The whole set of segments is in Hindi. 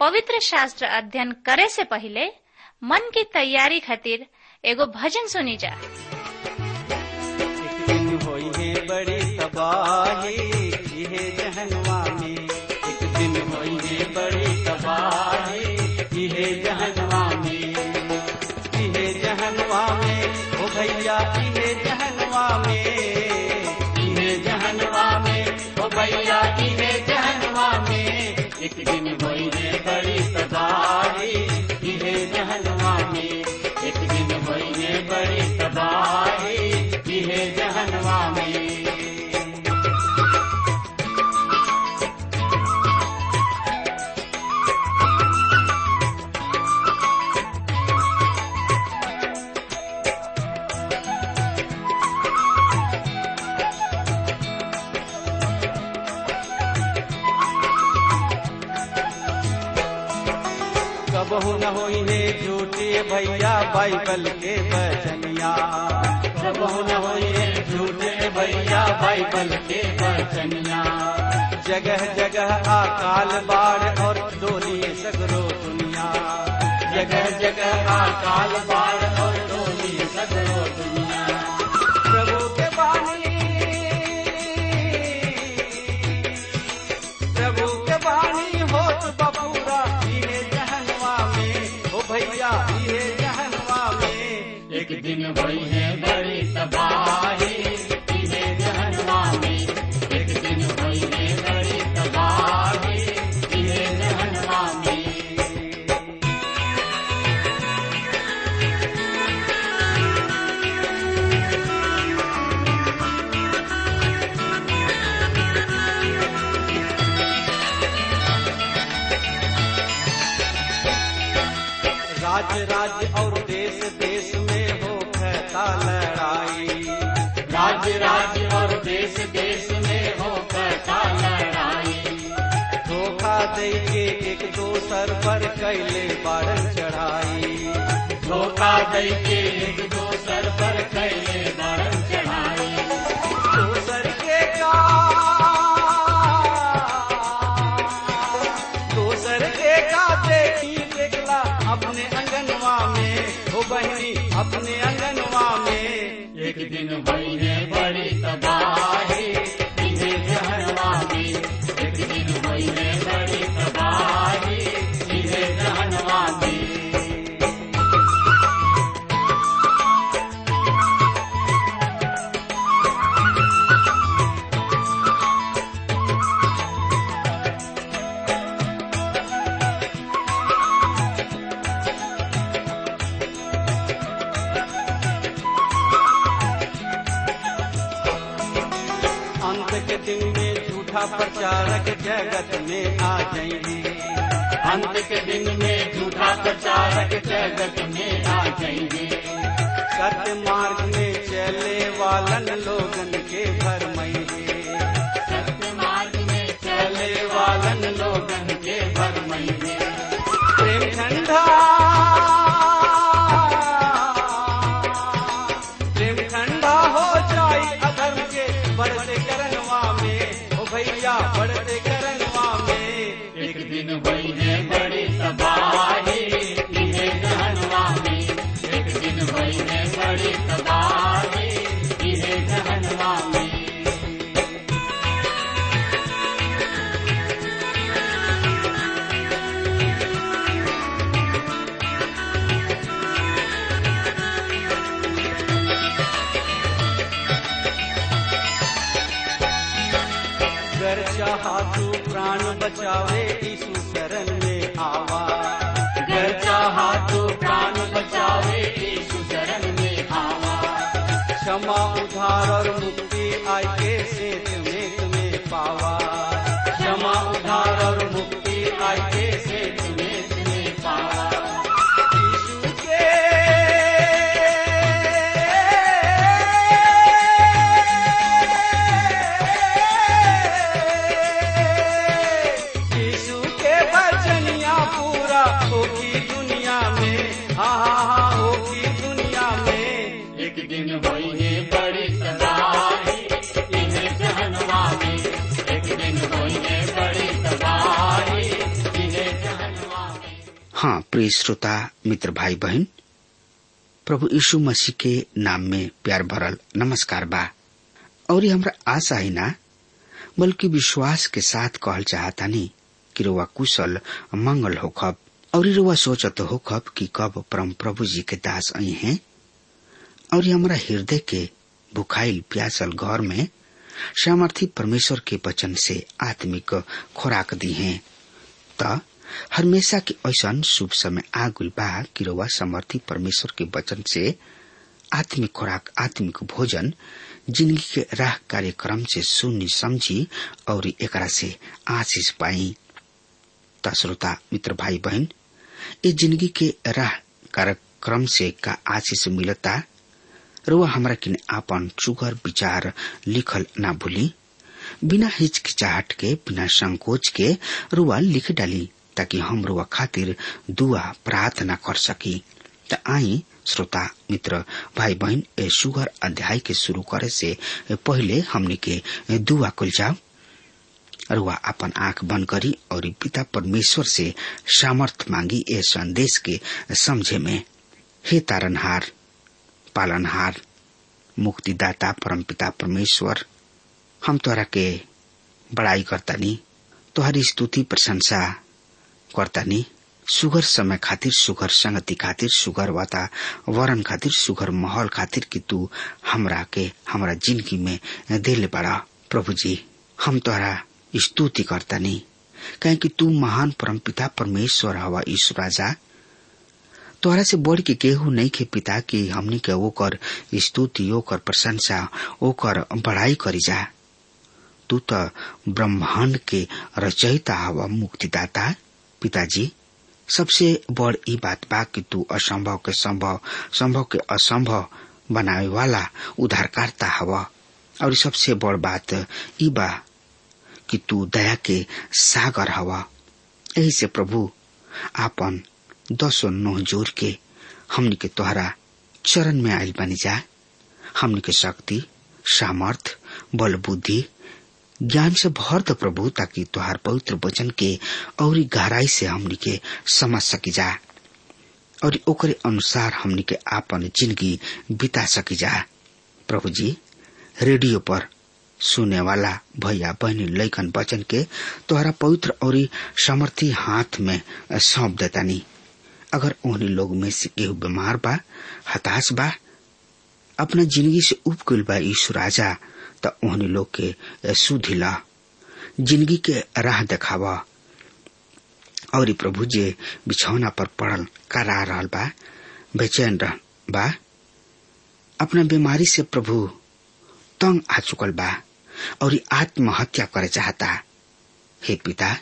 पवित्र शास्त्र अध्ययन करे से पहले मन की तैयारी खातिर एगो भजन सुनी जा। बड़ी तबाही बाइबल के बचनिया झूठे भैया बाइबल के बचनिया जगह जगह अकाल बाढ़ और डोली सगरो दुनिया। जगह जगह अकाल बाढ़ और डोली सगरो दुनिया। एक दिन भई है। धोखा दे के एक दोसर दिन में झूठा प्रचारक जगत में आ जाएँगे। अंत के दिन में झूठा प्रचारक जगत में आ जाएँगे। सत्य मार्ग में चले वालन लोगन के भरमैंगे सत्य मार्ग में चले वालन लोगन के भरमैंगे प्रेम ठंडा मुक्ति आय तुम्हें तुम्हें पावा। क्षमा उधार और मुक्ति आय हाँ प्रिय श्रोता, मित्र भाई बहन, प्रभु यीशु मसीह के नाम में प्यार भरल नमस्कार बा। और ये हमरा आशा ही ना, बल्कि विश्वास के साथ कहल चाहतानी कि रुआ कुशल, मंगल होखब। और ये रुआ सोचत होखब कि कब परम प्रभु जी के दास आई हैं। और ये हमरा हृदय के भुखाइल प्यासल घर में सामर्थी परमेश्वर के वचन से आत्मिक खुराक दी हैं। त हमेशा के ऐसा शुभ समय आगुल बा कि रउआ समर्थी परमेश्वर के वचन से, आत्मिक खुराक, आत्मिक भोजन ज़िंदगी के राह कार्यक्रम से सुनी समझी और एकरा से आशीष पाई। श्रोता, मित्र भाई बहन ये ज़िंदगी के राह कार्यक्रम से का आशीष मिलता रुआ हमारा किन आपन सुगर विचार लिखल ना भूली। बिना हिचकिचाहट के, बिना संकोच के रुआ लिख डाली। ताकि हम खातिर दुआ प्रार्थना कर सकी। त आई, श्रोता, मित्र भाई बहन ए सुगर अध्याय के शुरू करे से पहले हमने के दुआ कुल जाओ। रुआ अपन आँख बंद करी और पिता परमेश्वर से सामर्थ मांगी ए संदेश के समझे में। हे तारनहार पालनहार, मुक्तिदाता परम पिता परमेश्वर, हम तोरा के बड़ाई करतानी, तोहरी स्तुति प्रशंसा करतानी सुगर समय खातिर सुगर संगति खातिर सुगर वातावरण खातिर सुगर माहौल खातिर कि तू हमरा के, हमरा ज़िंदगी में दिल बड़ा प्रभु जी हम तोहरा स्तुति करतानी कहे कि तू महान परम पिता परमेश्वर हवा ईश्वर राजा। तोहरा से बढ़ के केहू नहीं के पिता की हमनी के ओकर स्तुति, ओकर प्रशंसा, ओकर बड़ाई करी जा। तू तो ब्रह्मांड के रचयिता हवा, मुक्तिदाता। पिताजी, सबसे बड़ बात बा कि तू असंभव के संभव संभव के असंभव बनावे वाला उद्धारकर्ता हवा। और सबसे बड़ बात ई बा कि तू दया के सागर हवा। यही से प्रभु, आपन दसो नोह ज़ोर के हमनी के तोहरा चरण में आयल बनी जा। हमनी के शक्ति, सामर्थ बल बुद्धि ज्ञान से भर द प्रभु, ताकि तुहार पवित्र वचन के और गहराई से हमनी के समझ सकी जा, और ओकरे अनुसार हमनी के आपन ज़िंदगी बिता सकी जा। प्रभु जी, रेडियो पर सुने वाला भैया बहनी लैकन वचन के तुहरा पवित्र और समर्थी हाथ में सौंप देता नहीं अगर उन्हीं लोग में से केहू बीमार बा, हताश बा, अपना ज़िंदगी से उब गल बा यीशु राजा त उन्हीं लोग के सुधिला, ज़िंदगी के राह देखावा। और प्रभु जे बिछौना पर पड़ल करा रहल बा, बेचैन रह बा। अपना बीमारी से प्रभु तंग आ चुकल बा, और आत्महत्या करे चाहता। हे पिता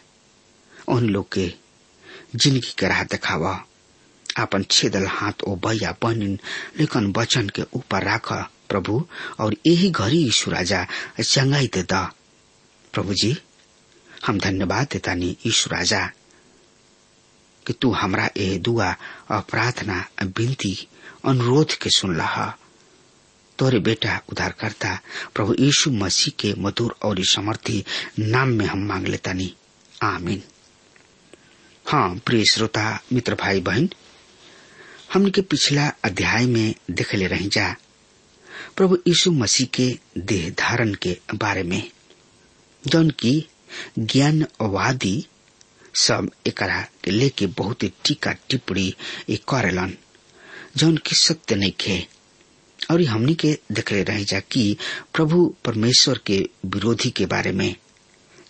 उन लोग के ज़िंदगी के राह देखावा। अपन छेदल हाथ ओ भैया बहनिन लेकिन वचन के ऊपर राख प्रभु और यही घड़ी यीशु राजा चंगाई दे दा। प्रभु जी हम धन्यवाद देता नी यीशु राजा, कि तू हमरा ए दुआ और प्रार्थना विनती, अनुरोध के सुन लहा। तोरे बेटा उद्धारकर्ता प्रभु यीशु मसीह के मधुर और समर्थी नाम में हम मांग लेता नी आमीन। हाँ प्रिय श्रोता, मित्र भाई बहन हमने के पिछला अध्याय में देख ले रही जा प्रभु यीशु मसीह के देह धारण के बारे में। जौन की ज्ञानवादी सब एकरा के लेके बहुत टीका टिप्पणी करेलन। जौन की सत्य नहीं खे। और हमनी के देख रही जा कि प्रभु परमेश्वर के विरोधी के बारे में।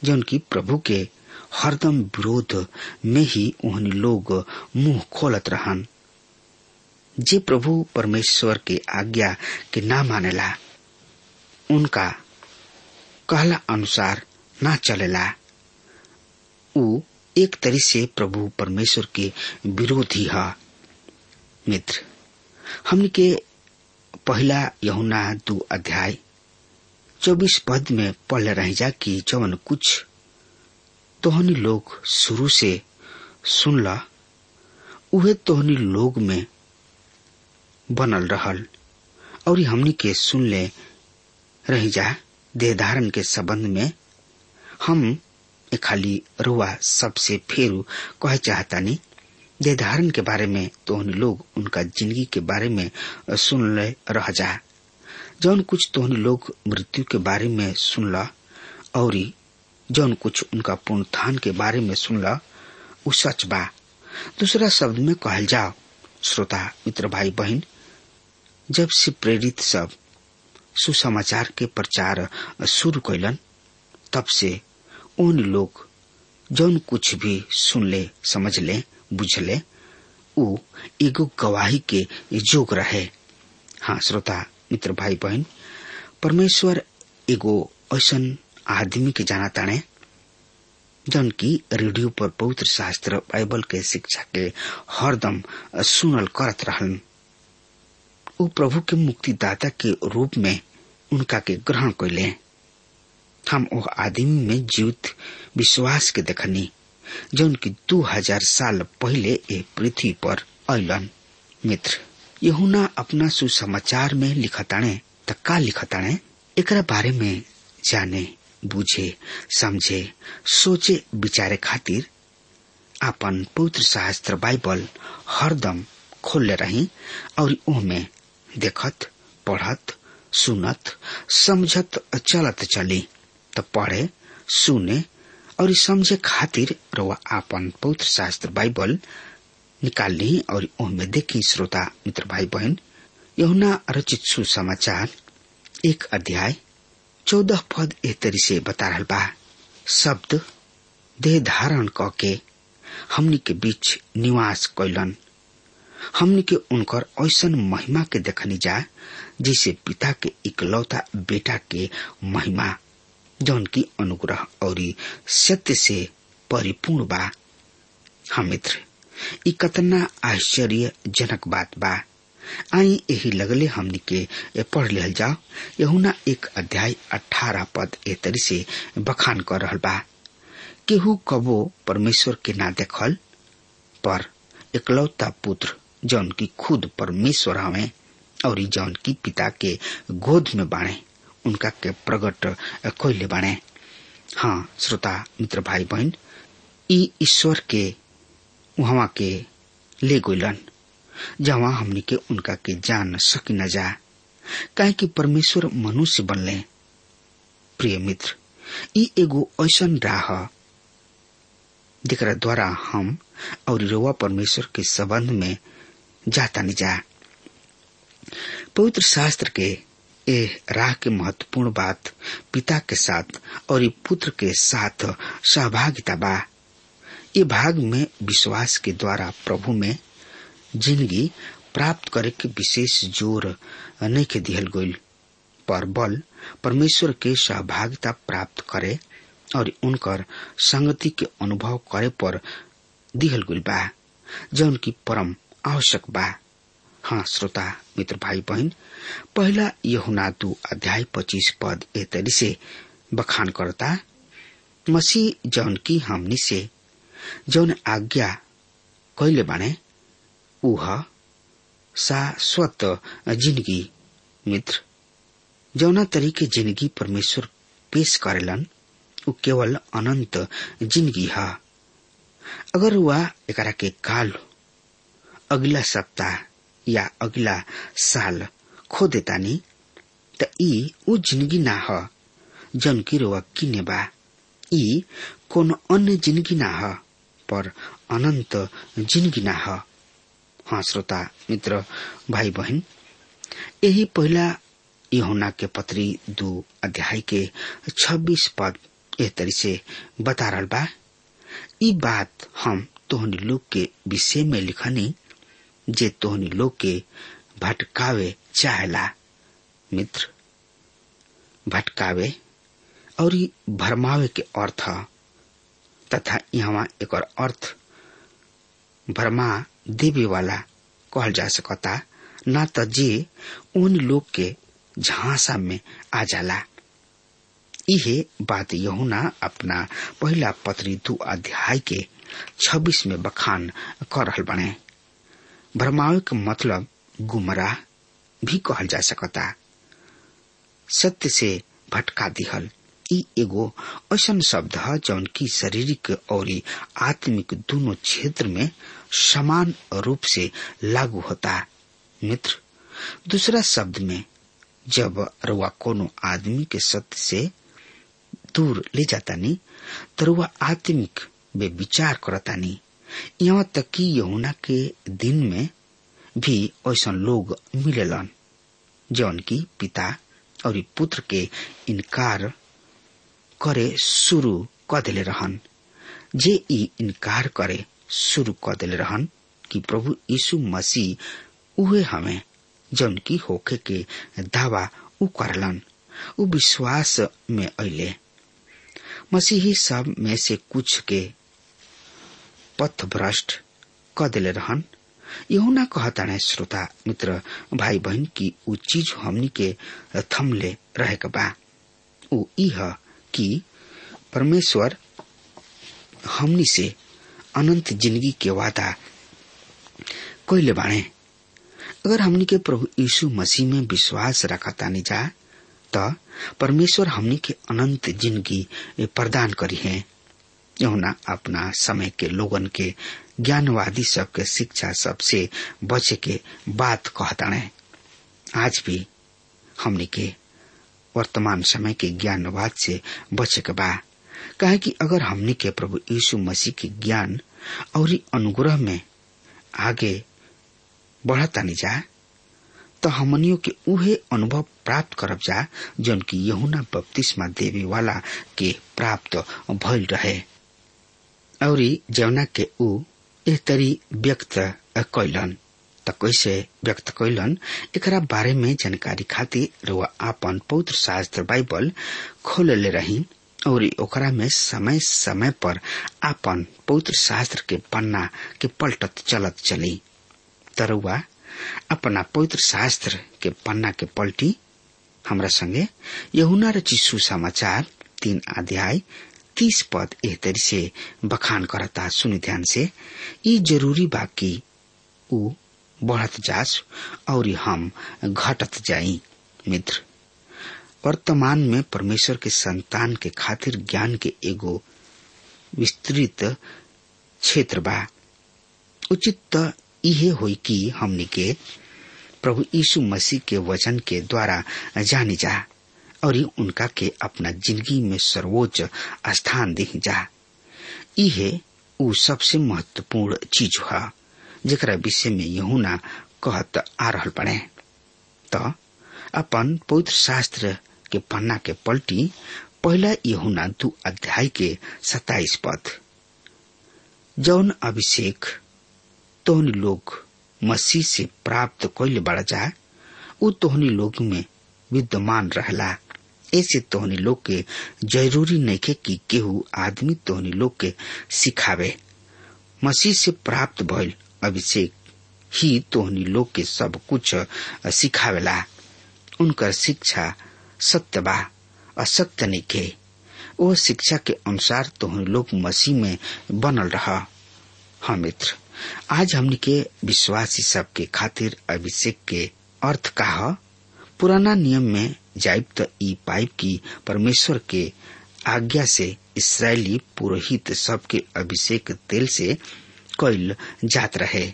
जौन की प्रभु के हरदम विरोध में ही उन्हें लोग मुँह खोलत रहन। जे प्रभु परमेश्वर के आज्ञा के ना मानेला, उनका कहला अनुसार ना चलेला। उ एक तरी से प्रभु परमेश्वर के विरोधी है। मित्र, हमने के पहला यहुना दो अध्याय चौबीस पद में पढ़ रह जा कि जवन कुछ तोहनी लोग शुरू से सुनला, उहे तोहनी लोग में बनल रहल। और हमनी के सुन ले रही जा देह धारण के संबंध में, हम खाली रुआ सबसे फेरू कहे चाहतानी। देह धारण के बारे में तोहन लोग उनका ज़िंदगी के बारे में सुन ले रह जा। जौन कुछ तोहन लोग मृत्यु के बारे में सुनला, और जौन कुछ उनका पुनरुत्थान के बारे में सुनला, उ सच बा। दूसरा शब्द में कहल जाओ, श्रोता, मित्र भाई बहन जब से प्रेरित सब सुसमाचार के प्रचार शुरू कैलन तब से उन लोग जौन कुछ भी सुन ले समझ ले बुझ ले उ एगो गवाही के जोग रहे। हाँ श्रोता, मित्र भाई बहन परमेश्वर एगो ऐसन आदमी के जाना ताने, जौन की रेडियो पर पवित्र शास्त्र, बाइबल के शिक्षा के हरदम सुनल करत रहन उ प्रभु के मुक्तिदाता के रूप में उनका के ग्रहण कैले हम ओ आदमी में जीवित विश्वास के देखनी, जो उनकी दो हज़ार साल पहले ए पृथ्वी पर अलन मित्र यहुना अपना सुसमाचार में लिखताणे त का लिखताणे एकरा बारे में जाने, बुझे, समझे, सोचे, विचारे खातिर अपन पवित्र शास्त्र बाइबल हरदम खोलले रही और ओमे देखत, पढ़त, सुनत, समझत, चलत चली। तो पढ़े, सुने और समझे खातिर रवा आपन पवित्र शास्त्र बाइबल निकालनी और ओमे देखी। श्रोता, मित्र भाई बहन यहुना रचित सुसमाचार, एक अध्याय, चौदह पद ए तरी से बता रहा बा। शब्द देह धारण क के हमनी के बीच निवास कैलन हमनी के उनकर ऐसन महिमा के देखनी जा जिसे पिता के इकलौता बेटा के महिमा, जौन की अनुग्रह और सत्य से परिपूर्ण बा। हम ई कतना आश्चर्य जनक बात बा। आई यही लगले हमनी के पढ़ लिहल जाओ। यहुना एक अध्याय अठारह पद ए से बखान कर रहल बा। केहू कबो परमेश्वर के ना देखल, पर एकलौता पुत्र जौन की खुद परमेश्वर हवे और जौन की पिता के गोद में बाणे उनका के प्रकट कैले बाणे हाँ श्रोता, मित्र भाई बहन ईश्वर के, वहाँ के ले गोलन जहाँ हमनी के उनका के जान सकी न जा। काहे कि परमेश्वर मनुष्य बनले। प्रिय मित्र ई एगो ऐसन राह जेकरा द्वारा हम और रोवा परमेश्वर के संबंध में जाता नहीं जा। पवित्र शास्त्र के ए राह के महत्वपूर्ण बात पिता के साथ और ये पुत्र के साथ सहभागिता बा। ये भाग में विश्वास के द्वारा प्रभु में ज़िंदगी प्राप्त करे के विशेष ज़ोर नहीं के दिहल गईल पर बल परमेश्वर के सहभागिता प्राप्त करे और उनकर संगति के अनुभव करे पर दिहल गईल बा। जौन की परम आवश्यक बा। हाँ श्रोता, मित्र भाई बहन पहला यहुना दू अध्याय पच्चीस पद ए तरी से बखान करता, मसीह जौन की हमनी से जौन आज्ञा कैले बाने, उह शाश्वत ज़िंदगी मित्र, जौना तरीके ज़िंदगी परमेश्वर पेश करेलन, उ केवल अनंत ज़िंदगी है। अगर वह एकरा के काल अगला सप्ताह या अगला साल खो देतानी त ई उ ज़िंदगी ना ह, जन की रोवा किने बा। ई कोनो अन्य ज़िंदगी ना ह, पर अनंत ज़िंदगी ना ह। हाँ श्रोता, मित्र भाई बहन यही पहला यहुना के पत्री दो अध्याय के छब्बीस पद एह तरी से बता रहा बा। ई बात हम तोहनी लोग के विषय में लिखनी जे तोहनी लोग के भटकावे चाहेला मित्र भटकावे और भरमावे के अर्थ तथा यहाँ एक और अर्थ भरमा देवे वाला कहल जा सकता न त जे उन लोग के झांसा में आ जाला इहे बात यहुना अपना पहला पत्री दू अध्याय के छब्बीस में बखान कर रहल बने भरमावे के मतलब गुमराह भी कहल जा सकता। सत्य से भटका दिहल ई एगो ऐसन शब्द है जौन की शारीरिक और आत्मिक दोनों क्षेत्र में समान रूप से लागू होता। मित्र, दूसरा शब्द में जब रुआ कोनो आदमी के सत्य से दूर ले जातानी तो रुआ आत्मिक वे विचार करतानी। यहाँ तक कि यमुना के दिन में भी ऐसा लोग मिलेलन, जौन की पिता और पुत्र के इनकार करे शुरू क दिले रहन। जे ई इनकार करे शुरू क दिले रहन कि प्रभु यीशु मसीह उहे हमें, जौन की होखे के दावा उ करलन, उ विश्वास में अले मसीही सब में से कुछ के पथ भ्रष्ट क दिले रहन यहुना कहताणे श्रोता मित्र भाई बहन की उ चीज़ हमनी के थमले रहे के बा। उ इह कि परमेश्वर हमनी से अनंत ज़िंदगी के वादा कोइले बाणे। अगर हमनी के प्रभु यीशु मसीह में विश्वास रखतानी जा, त परमेश्वर हमनी के अनंत ज़िंदगी प्रदान करी है यहुना अपना समय के लोगन के ज्ञानवादी सबके शिक्षा सबसे बचे के बात कहताणे आज भी हमनी के वर्तमान समय के ज्ञानवाद से बचे के बा। काहे कि अगर हमनी के प्रभु यीशु मसीह के ज्ञान और अनुग्रह में आगे बढ़तानी जा तो हमनियों के उहे अनुभव प्राप्त करब जा, जौन की यहुना बपतिस्मा देवे वाला के प्राप्त भइल रहे। और जौना के ऊ तरी व्यक्त कैलन त कैसे व्यक्त कैलन एकरा बारे में जानकारी खातिर रुआ आपन पवित्र शास्त्र बाइबल खोलले रही और ओकरा में समय समय पर आपन पवित्र शास्त्र के पन्ना के पलटत चलत चली तरुआ अपना पवित्र शास्त्र के पन्ना के पलटी हमरा संगे यहुना रची सुसमाचार तीन अध्याय तीस पद एह तरी से बखान करता। सुनि ध्यान से। ई ज़रूरी बा कि ऊ बढ़त जास और हम घटत जाई, मित्र। वर्तमान में परमेश्वर के संतान के खातिर ज्ञान के एगो विस्तृत क्षेत्र बा। उचित त इहे होई कि हमनी के प्रभु यीशु मसीह के वचन के द्वारा जानी जा। और उनका के अपना ज़िंदगी में सर्वोच्च स्थान दी जा। इहे उ सबसे महत्वपूर्ण चीज़ है जरा विषय में यहुना कहत आ रहल पड़े। तो अपन पवित्र शास्त्र के पन्ना के पलटी पहला यहुना दू अध्याय के सताइस पद। जौन अभिषेक तोहनी लोग मसीह से प्राप्त कैले बड़ा जा, उ तोहनी लोग में विद्यमान रहला। ऐसे तोहनी लोग के ज़रूरी नहीं नइखे कि केहू आदमी तोहनी लोग के सिखावे। मसीह से प्राप्त भइल अभिषेक ही तोहनी लोग के सब कुछ सिखावेला। उनकर शिक्षा सत्य बा, असत्य नइखे वो शिक्षा के अनुसार तोहनी लोग मसीह में बनल रहा। हाँ मित्र, आज हमनी के विश्वासी सब के खातिर अभिषेक के अर्थ का पुराना नियम में जाइब त ई पाइप की परमेश्वर के आज्ञा से इसराइली पुरोहित सबके अभिषेक तेल से कैल जात रहे।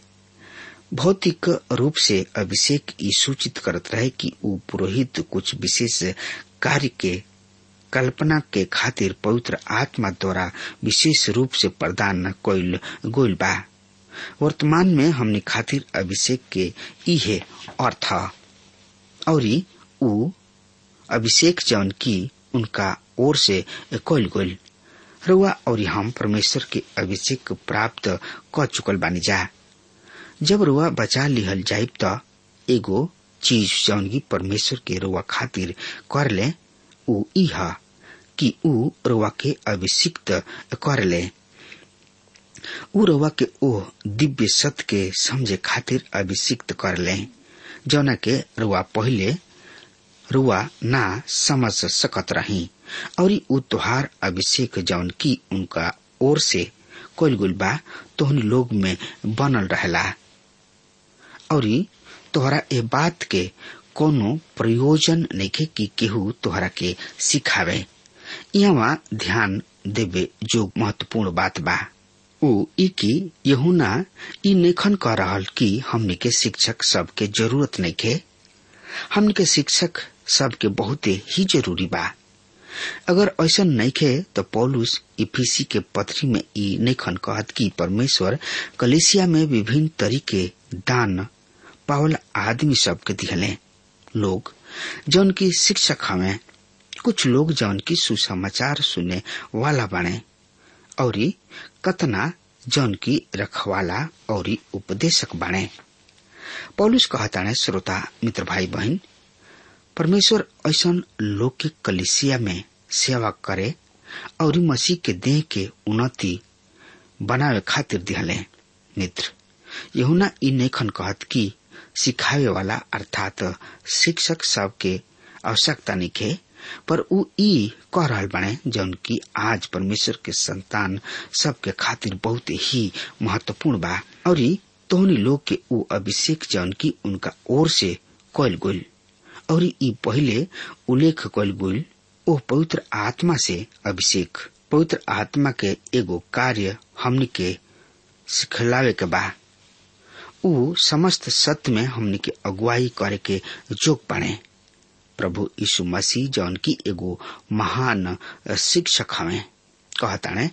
भौतिक रूप से अभिषेक ई सूचित करत रहे कि ऊ पुरोहित कुछ विशेष कार्य के कल्पना के खातिर पवित्र आत्मा द्वारा विशेष रूप से प्रदान कैल गोल बा। वर्तमान में हमने खातिर अभिषेक के इहे अर्थ। और ऊ अभिषेक जौन की उनका ओर से कैल गोल रुआ और हम परमेश्वर के अभिषेक प्राप्त क चुकल बानी जा। जब रुआ बचा लिहल जाइब त, एगो चीज़ जौन की परमेश्वर के रुआ खातिर कर ले इह कि ऊ रुआ के अभिषिक्त कर ले ऊ रुआ के ओ दिव्य सत्य के समझे खातिर अभिषिक्त कर ले जौना के रुआ पहले रुआ ना समझ सकत रही। और तुहार अभिषेक जौन की उनका ओर से कोल गुल बा, तोहन लोग में बनल रहला। और तोहरा ए बात के कोनो प्रयोजन नइखे कि केहू तोहरा के सिखावे। यहाँ ध्यान देवे जो महत्वपूर्ण बात बा। ऊ ई की यहुना ई नेखन कह रहल कि हमनी के शिक्षक सबके ज़रूरत नइखे हमनी के शिक्षक सबके बहुते ही ज़रूरी बा। अगर ऐसा नइखे तो पौलुस इफिसी के पत्री में ई नइखन कहत कि परमेश्वर कलेसिया में विभिन्न तरीके, दान, पावल आदमी सबके दिहले। लोग जौन की शिक्षक हमें कुछ लोग जौन की सुसमाचार सुने वाला बने और कतना जौन की रखवाला और उपदेशक बने पौलुस कहताने श्रोता, मित्र भाई बहन, परमेश्वर ऐसा लोग के कलिसिया में सेवा करे और मसीह के देह के उन्नति बनावे खातिर दिहले। मित्र यहुना ई नेखन कहत की सिखावे वाला अर्थात शिक्षक सब के आवश्यकता निखे पर ऊ ई कह रहल बने, जौन की आज परमेश्वर के संतान सबके खातिर बहुत ही महत्वपूर्ण बा। और तोहनी लोग के ऊ अभिषेक, जौन की उनका ओर से कल गुल। और ई पहले उल्लेख कल गुल, ओ पवित्र आत्मा से अभिषेक। पवित्र आत्मा के एगो कार्य हमनी के सिखलावे के बा। ऊ समस्त सत्य में हमनी के अगुवाई करे के जोग बने। प्रभु यीशु मसीह जौन की एगो महान शिक्षक हमें कहताने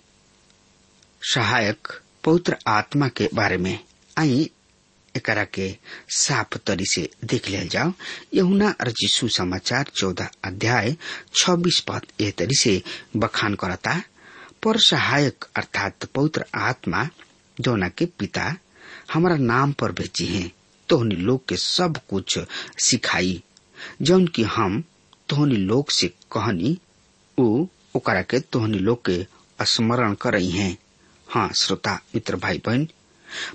सहायक पवित्र आत्मा के बारे में आई एकरा के साफ़ तरी से देख लिया जाओ। यहुना रचिसु समाचार चौदह अध्याय छब्बीस पद ए तरी से बखान करता, पर सहायक अर्थात पवित्र आत्मा जौना के पिता, हमारा नाम पर भेजी है, तोहनी लोग के सब कुछ सिखाई जौन की हम तोहनी लोग से कहनी, ऊ ओकरा के तोहनी लोग के स्मरण करई हैं। हाँ श्रोता, मित्र भाई बहन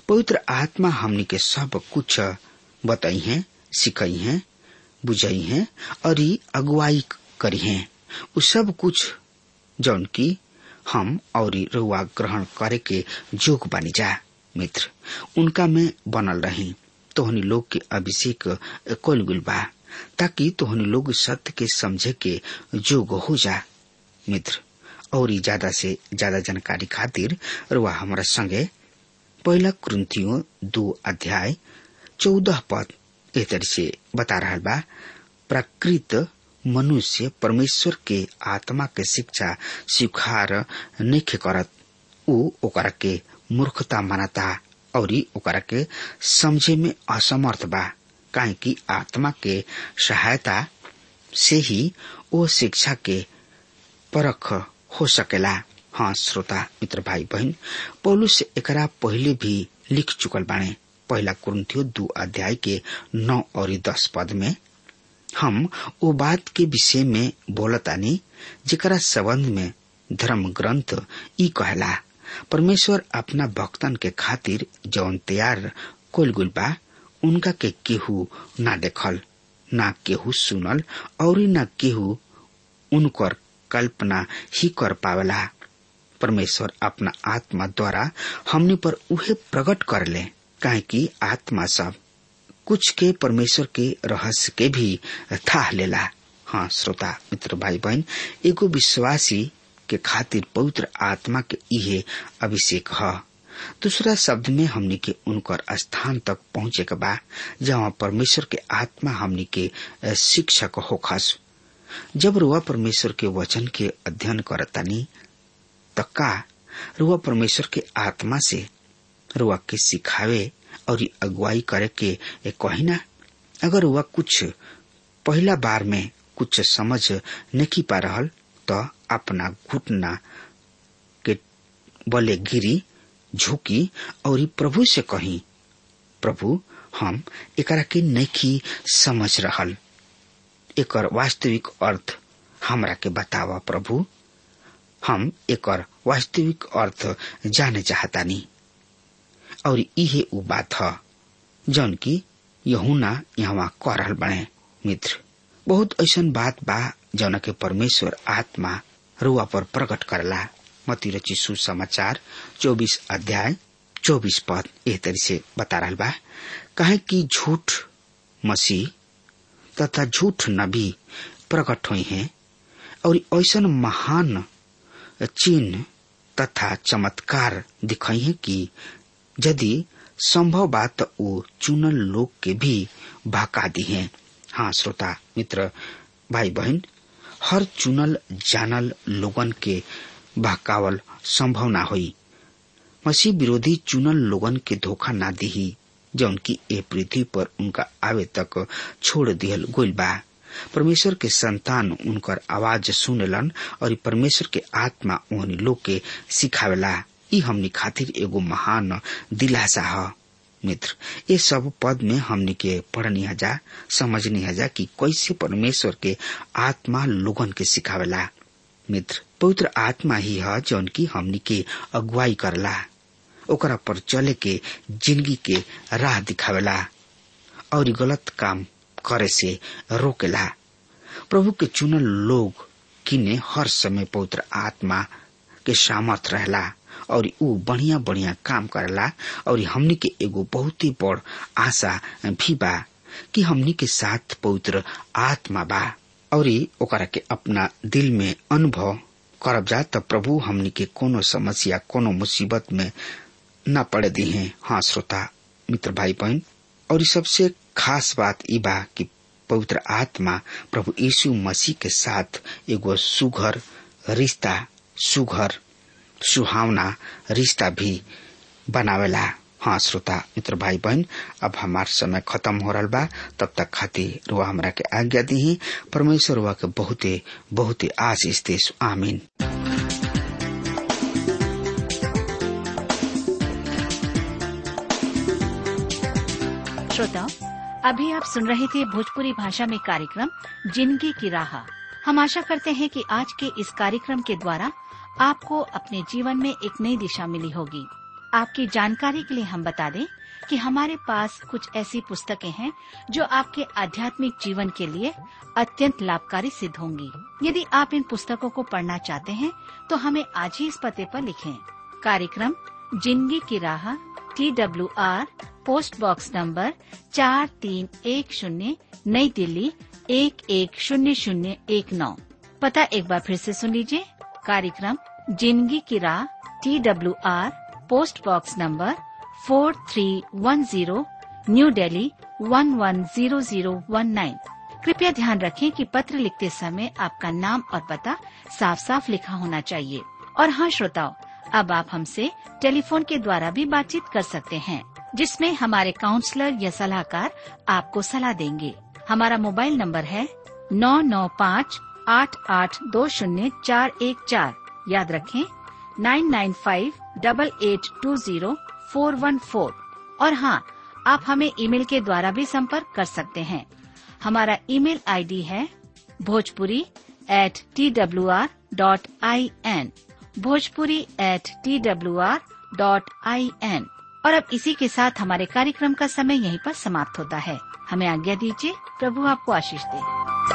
पवित्र आत्मा हमनी के सब कुछ बताई हैं, सिखाई हैं, बुझाई हैं, और अगुवाई करी हैं। उ सब कुछ जौन की हम और रुआ ग्रहण करे के जोग बनी जा, मित्र। उनका में बनल रही, तोहनी लोग के अभिषेक कोल गुल बा? ताकि तोहनी लोग सत्य के समझे के जोग हो जा। मित्र, और ज़्यादा से ज़्यादा जानकारी खातिर रुआ हमारा संगे पहला क्रंथियों दो अध्याय चौदह पद ए से बता रहा बा। प्रकृत मनुष्य परमेश्वर के आत्मा के शिक्षा स्वीकार नहीं करत। ऊ ओकरा के मूर्खता मानता, और ओकरा के समझे में असमर्थ बा। काहे कि आत्मा के सहायता से ही वो शिक्षा के परख हो सकेला। हाँ श्रोता, मित्र भाई बहन पौलुस एकरा पहले भी लिख चुकल बाणे पहला कुरुथियो दो अध्याय के नौ और दस पद में हम वो बात के विषय में बोलतानी, जेकरा संबंध में धर्म ग्रंथ ई कहला। परमेश्वर अपना भक्तन के खातिर जौन तैयार कोल गुल बा उनका के केहू ना देखल, ना केहू सुनल, और ना केहू उनकर कल्पना ही कर पावला। परमेश्वर अपना आत्मा द्वारा हमने पर उहे प्रकट कर ले, काहे कि आत्मा सब कुछ के परमेश्वर के रहस्य के भी था लेला। हाँ श्रोता, मित्र भाई बहन एगो विश्वासी के खातिर पवित्र आत्मा के इहे अभिषेक है। दूसरा शब्द में हमनी के उनकर स्थान तक पहुँचे के बा जहाँ परमेश्वर के आत्मा हमनी के शिक्षक होखस जब रुआ परमेश्वर के वचन के अध्ययन करतानी त का रुआ परमेश्वर के आत्मा से रुआ के सिखावे और अगुवाई करे के कहिना अगर रुआ कुछ पहला बार में कुछ समझ नहीं पा रहा तो अपना घुटना के बले गिरी झुकी और प्रभु से कही, प्रभु, हम एकरा के समझ रहल। एकर वास्तविक अर्थ हमरा के बतावा, प्रभु। हम एकर वास्तविक अर्थ जाने चाहतानी। और इहे उ बात जौन की यहुना यहाँ कह रहल बने, मित्र। बहुत ऐसा बात बा जौन के परमेश्वर आत्मा रुआ पर प्रकट करला। मती रची सुसमाचार, चौबीस अध्याय, चौबीस पद एह तरी से बता रहा बा। कहे कि झूठ मसीह तथा झूठ नबी प्रकट हुई हैं, और ऐसा महान चिन्ह तथा चमत्कार दिखाई है कि यदि संभव बात वो चुनल लोग के भी भका दी है। हाँ श्रोता, मित्र भाई बहन हर चुनल जानल लोगन के भकावल संभव ना हुई। मसीह विरोधी चुनल लोगन के धोखा ना दी जौन की ए पृथ्वी पर उनका आवे तक छोड़ दिहल गोइल बा। परमेश्वर के संतान उनकर आवाज़ सुनलन और परमेश्वर के आत्मा उन लोग के सिखावेला। ई हमनी खातिर एगो महान दिलासा है। मित्र ये सब पद में हमनी के पढ़नी जा समझनी जा कि कैसे परमेश्वर के आत्मा लोगन के सिखावेला। मित्र पवित्र आत्मा ही है, जौन की हमनी के अगुवाई करला। ओकरा पर चले के ज़िंदगी के राह दिखावेला और गलत काम करे से रोकेला। प्रभु के चुनल लोग किने हर समय पवित्र आत्मा के सामर्थ रहला और ऊ बढ़िया बढ़िया काम करेला और हमनी के एगो बहुत ही बड़ आशा भी बा कि हमनी के साथ पवित्र आत्मा बा और ओकरा के अपना दिल में अनुभव करब जा त प्रभु हमनी के कोनो समस्या, कोनो मुसीबत में न पड़े दी है। हाँ श्रोता, मित्र भाई बहन और सबसे खास बात ई बा कि पवित्र आत्मा प्रभु यीशु मसीह के साथ एगो सुघर रिश्ता, सुघर, सुहावना रिश्ता भी बनावेला। हाँ श्रोता, मित्र भाई बहन अब हमार समय खत्म हो रहा बा। तब तक खातिर रुआ हमरा के आज्ञा दी, परमेश्वर रुआ के बहुते बहुते आशीष देश आमीन। श्रोताओं अभी आप सुन रहे थे भोजपुरी भाषा में कार्यक्रम, ज़िंदगी की राह। हम आशा करते हैं कि आज के इस कार्यक्रम के द्वारा आपको अपने जीवन में एक नई दिशा मिली होगी। आपकी जानकारी के लिए हम बता दें कि हमारे पास कुछ ऐसी पुस्तकें हैं जो आपके आध्यात्मिक जीवन के लिए अत्यंत लाभकारी सिद्ध होंगी। यदि आप इन पुस्तकों को पढ़ना चाहते हैं तो हमें आज ही इस पते पर लिखें। कार्यक्रम, ज़िंदगी की राह T W R post box number चार तीन एक शून्य, नई दिल्ली, एक एक शून्य शून्य एक नौ। पता एक बार फिर से सुन लीजिए। कार्यक्रम, ज़िंदगी की राह T W R post box number four three one zero, new Delhi one one zero zero one nine. कृपया ध्यान रखें कि पत्र लिखते समय आपका नाम और पता साफ़ साफ़ लिखा होना चाहिए। और हाँ श्रोताओं, अब आप हमसे टेलीफोन के द्वारा भी बातचीत कर सकते हैं, जिसमें हमारे काउंसलर या सलाहकार आपको सलाह देंगे। हमारा मोबाइल नंबर है नौ नौ पाँच आठ आठ दो शून्य चार एक चार। याद रखें nine nine five double eight two zero four one four. और हाँ आप हमें ईमेल के द्वारा भी संपर्क कर सकते हैं। हमारा ईमेल आईडी है Bhojpuri at T W R dot I N Bhojpuri at T W R dot I N और अब इसी के साथ हमारे कार्यक्रम का समय यहीं पर समाप्त होता है। हमें आज्ञा दीजिए, प्रभु आपको आशीष दे।